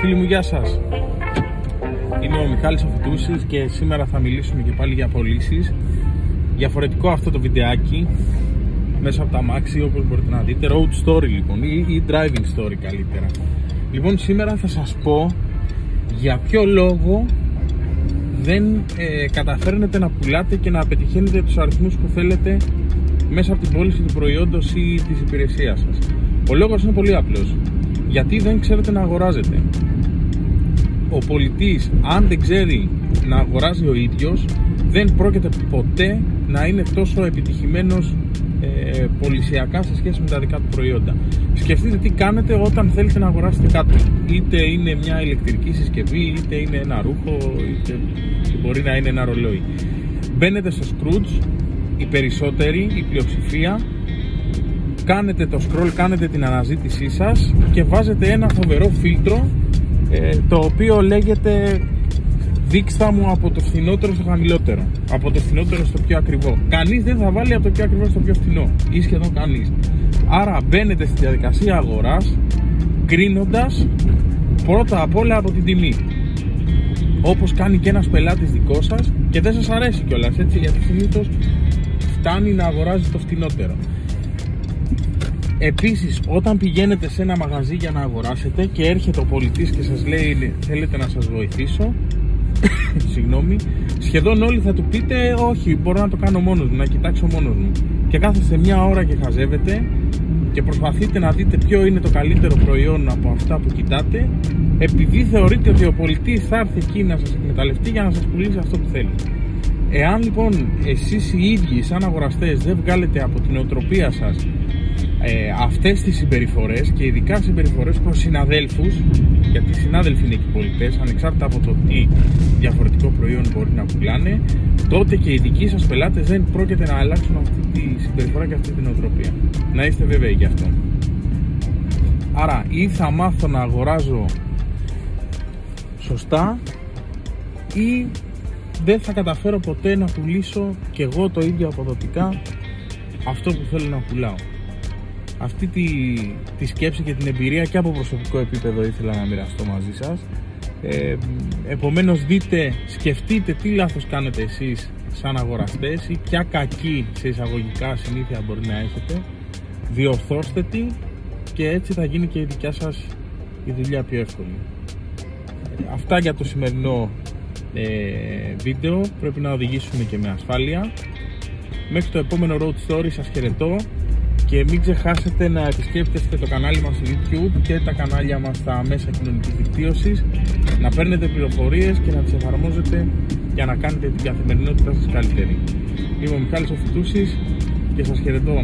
Φίλοι μου, γεια σας. Είμαι ο Μιχάλης Οφητούσης και σήμερα θα μιλήσουμε και πάλι για πωλήσει. Διαφορετικό αυτό το βιντεάκι μέσα από τα μάξι όπως μπορείτε να δείτε road story λοιπόν ή, driving story καλύτερα λοιπόν σήμερα θα σας πω για ποιο λόγο δεν ε, καταφέρνετε να πουλάτε και να πετυχαίνετε τους αριθμούς που θέλετε μέσα από την πώληση του προϊόντος ή της υπηρεσίας σας ο λόγος είναι πολύ απλός γιατί δεν ξέρετε να αγοράζετε ο πολιτής αν δεν ξέρει να αγοράζει ο ίδιος δεν πρόκειται ποτέ να είναι τόσο επιτυχημένος ε, πολυσιακά σε σχέση με τα δικά του προϊόντα. Σκεφτείτε τι κάνετε όταν θέλετε να αγοράσετε κάτι. Είτε είναι μια ηλεκτρική συσκευή, είτε είναι ένα ρούχο, είτε μπορεί να είναι ένα ρολόι. Μπαίνετε στο Scrooge, οι περισσότεροι, η πλειοψηφία, κάνετε το scroll, κάνετε την αναζήτησή σας και βάζετε ένα φοβερό φίλτρο ε, το οποίο λέγεται δείξτα μου από το φθηνότερο στο χαμηλότερο. Από το φθηνότερο στο πιο ακριβό. Κανείς δεν θα βάλει από το πιο ακριβό στο πιο φθηνό. Ή σχεδόν κανείς. Άρα μπαίνετε στη διαδικασία αγοράς κρίνοντας πρώτα απ' όλα από την τιμή. Όπως κάνει και ένας πελάτης δικός σας και δεν σας αρέσει κιόλας έτσι γιατί συνήθως φτάνει να αγοράζει το φθηνότερο. Επίσης όταν πηγαίνετε σε ένα μαγαζί για να αγοράσετε και έρχεται ο πολιτής και σας λέει θέλετε να σας βοηθήσω συγγνώμη, σχεδόν όλοι θα του πείτε όχι, μπορώ να το κάνω μόνος μου, να κοιτάξω μόνος μου. Και κάθεστε μια ώρα και χαζεύετε και προσπαθείτε να δείτε ποιο είναι το καλύτερο προϊόν από αυτά που κοιτάτε επειδή θεωρείτε ότι ο πολιτής θα έρθει εκεί να σας εκμεταλλευτεί για να σας πουλήσει αυτό που θέλει. Εάν λοιπόν εσείς οι ίδιοι σαν αγοραστές δεν βγάλετε από την οτροπία σας ε, αυτές τις συμπεριφορές και ειδικά συμπεριφορές προς συναδέλφους γιατί οι συνάδελφοι είναι και οι πολιτές ανεξάρτητα από το τι διαφορετικό προϊόν μπορεί να πουλάνε τότε και οι δικοί σας πελάτες δεν πρόκειται να αλλάξουν αυτή τη συμπεριφορά και αυτή την οτροπία. Να είστε βέβαιοι γι' αυτό. Άρα ή θα μάθω να αγοράζω σωστά ή δεν θα καταφέρω ποτέ να πουλήσω και εγώ το ίδιο αποδοτικά αυτό που θέλω να πουλάω αυτή τη, τη σκέψη και την εμπειρία και από προσωπικό επίπεδο ήθελα να μοιραστώ μαζί σας. Ε, επομένως δείτε, σκεφτείτε τι λάθος κάνετε εσείς σαν αγοραστές ή ποια κακή σε εισαγωγικά συνήθεια μπορεί να έχετε. Διορθώστε τη και έτσι θα γίνει και η δικιά σας η δουλειά πιο εύκολη. Αυτά για το σημερινό ε, βίντεο. Πρέπει να οδηγήσουμε και με ασφάλεια. Μέχρι το επόμενο road story σας χαιρετώ και μην ξεχάσετε να επισκέπτεστε το κανάλι μας στο YouTube και τα κανάλια μας στα μέσα κοινωνικής δικτύωσης να παίρνετε πληροφορίες και να τις εφαρμόζετε για να κάνετε την καθημερινότητά σας καλύτερη. Είμαι ο Μιχάλης Οφητούσης και σας χαιρετώ.